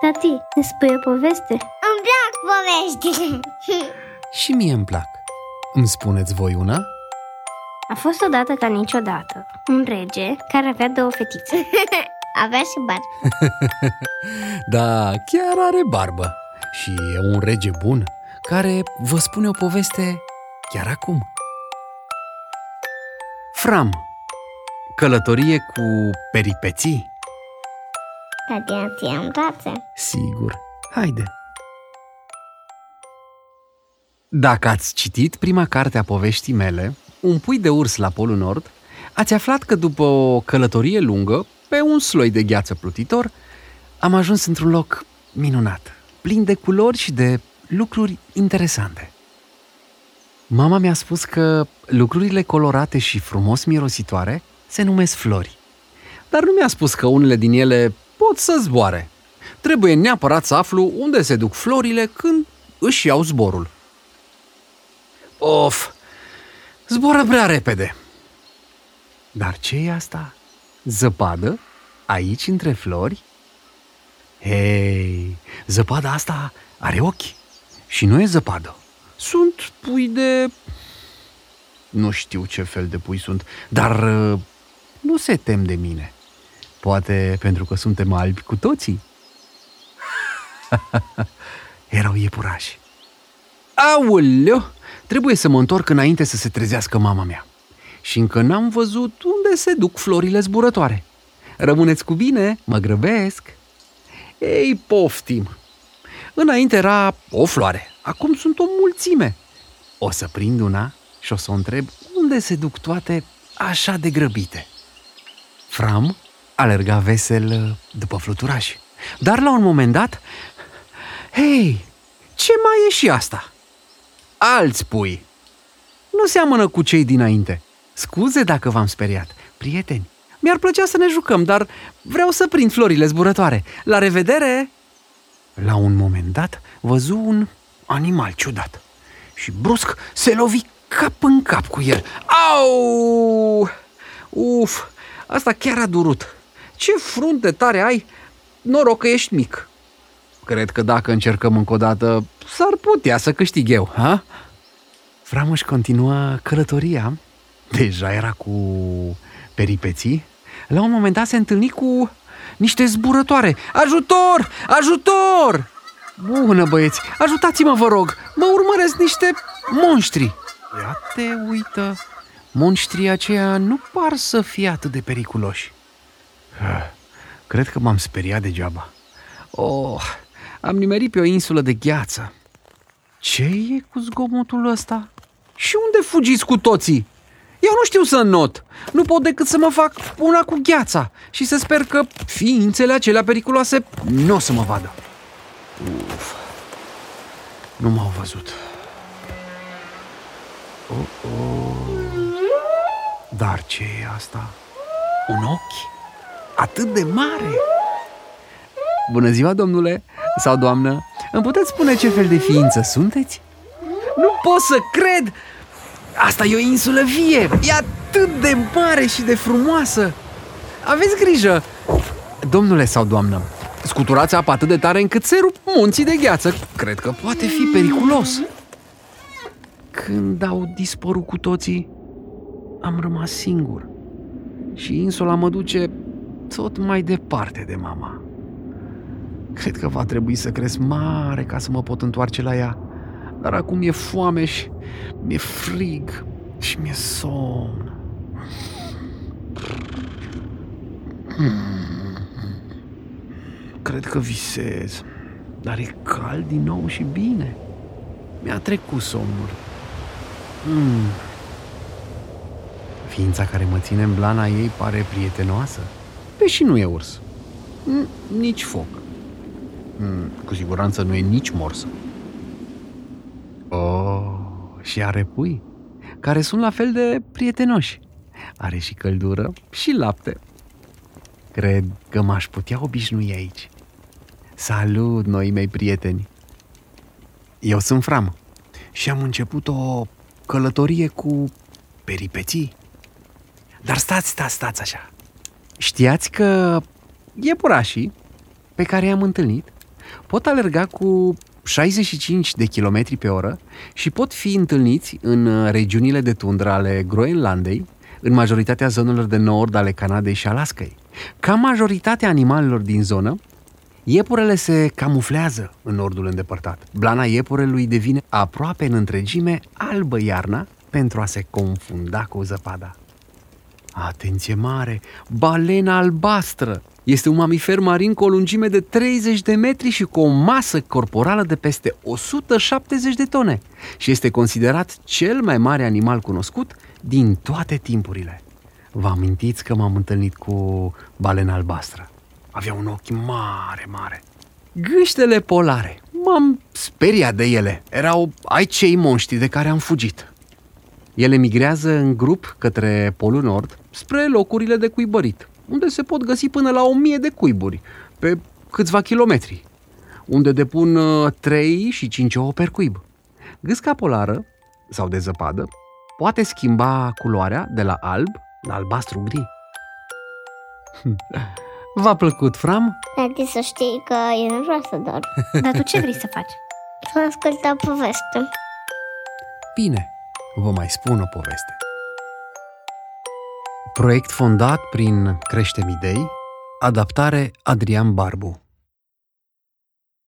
Tati, ne spui o poveste? Îmi plac poveștile Și mie îmi plac. Îmi spuneți voi una? A fost odată ca niciodată un rege care avea două fetițe. Avea și bar Da, chiar are barbă. Și e un rege bun care vă spune o poveste chiar acum. Fram Călătorie cu peripeții? Tati, ți-am toate Sigur. Haide. Dacă ați citit prima carte a poveștii mele, Un pui de urs la Polul Nord, ați aflat că după o călătorie lungă, pe un sloi de gheață plutitor, am ajuns într-un loc minunat, plin de culori și de lucruri interesante. Mama mi-a spus că lucrurile colorate și frumos mirositoare se numesc flori. Dar nu mi-a spus că unele din ele pot să zboare. Trebuie neapărat să aflu unde se duc florile când își iau zborul. Of, zboară prea repede. Dar ce e asta? Zăpadă? Aici între flori? Hei, zăpada asta are ochi și nu e zăpadă. Sunt pui de... Nu știu ce fel de pui sunt, dar uh, nu se tem de mine. Poate pentru că suntem albi cu toții? Erau iepurași. Aoleu! Trebuie să mă întorc înainte să se trezească mama mea. Și încă n-am văzut unde se duc florile zburătoare. Rămâneți cu bine, mă grăbesc. Ei, poftim! Înainte era o floare, acum sunt o mulțime. O să prind una și o să o întreb unde se duc toate așa de grăbite. Fram alerga vesel uh, după fluturași. Dar la un moment dat, hei, ce mai e și asta? Alți pui. Nu seamănă cu cei dinainte. Scuze dacă v-am speriat. Prieteni, mi-ar plăcea să ne jucăm, dar vreau să prind florile zburătoare. La revedere! La un moment dat, văzu un animal ciudat și brusc se lovi cap în cap cu el. Au! Uf, asta chiar a durut. Ce frunte tare ai! Noroc că ești mic. Cred că dacă încercăm încă o dată, s-ar putea să câștig eu, ha? Fram își continua călătoria. Deja era cu peripeții. La un moment dat se întâlni cu niște zburătoare. Ajutor! Ajutor! Bună, băieți! Ajutați-mă, vă rog! Mă urmăresc niște monștri! Ia te uită! Monștrii aceia nu par să fie atât de periculoși. Cred că m-am speriat degeaba. Oh, am nimerit pe o insulă de gheață. Ce e cu zgomotul ăsta? Și unde fugiți cu toții? Eu nu știu să not. Nu pot decât să mă fac una cu gheața și să sper că ființele acelea periculoase nu o să mă vadă. Uf, nu m-au văzut. Oh, oh. Dar ce e asta? Un ochi? Atât de mare? Bună ziua, domnule sau doamnă! Îmi puteți spune ce fel de ființă sunteți? Nu pot să cred! Asta e o insulă vie! E atât de mare și de frumoasă! Aveți grijă! Domnule sau doamnă, scuturați apa atât de tare încât se rup munții de gheață. Cred că poate fi periculos. Când au dispărut cu toții, am rămas singur. Și insula mă duce tot mai departe de mama. Cred că va trebui să cresc mare ca să mă pot întoarce la ea. Dar acum e foame și mi-e frig și mi-e somn. Cred că visez, dar e cald din nou și bine. Mi-a trecut somnul. Hmm. Ființa care mă ține în blana ei pare prietenoasă. Deși nu e urs. Nici foc. Hmm, cu siguranță nu e nici morsă. Oh, și are pui, care sunt la fel de prietenoși. Are și căldură și lapte. Cred că m-aș putea obișnui aici. Salut, noi mei prieteni! Eu sunt Fram și am început o călătorie cu peripeții. Dar stați, stați, stați așa. Știați că iepurașii pe care i-am întâlnit Pot alerga cu 65 de km pe oră și pot fi întâlniți în uh, regiunile de tundră ale Groenlandei, în majoritatea zonelor de nord ale Canadei și Alaskai. Ca majoritatea animalelor din zonă, iepurele se camuflează în nordul îndepărtat. Blana iepurelui devine aproape în întregime albă iarna pentru a se confunda cu zăpada. Atenție mare! Balena albastră! Este un mamifer marin cu o lungime de 30 de metri și cu o masă corporală de peste 170 de tone și este considerat cel mai mare animal cunoscut din toate timpurile. Vă amintiți că m-am întâlnit cu balena albastră? Avea un ochi mare, mare. Gâștele polare. M-am speriat de ele. Erau ai cei monștri de care am fugit. Ele migrează în grup către Polul Nord, spre locurile de cuibărit, unde se pot găsi până la o mie de cuiburi, pe câțiva kilometri, unde depun 3 uh, și 5 ouă per cuib. Gâsca polară, sau de zăpadă, poate schimba culoarea de la alb la albastru-gri. V-a plăcut, Fram? Tati, să știi că eu nu vreau să dorm. Dar tu ce vrei să faci? Să ascult o poveste. Bine, vă mai spun o poveste. Proiect fondat prin Creștem Idei, adaptare Adrian Barbu.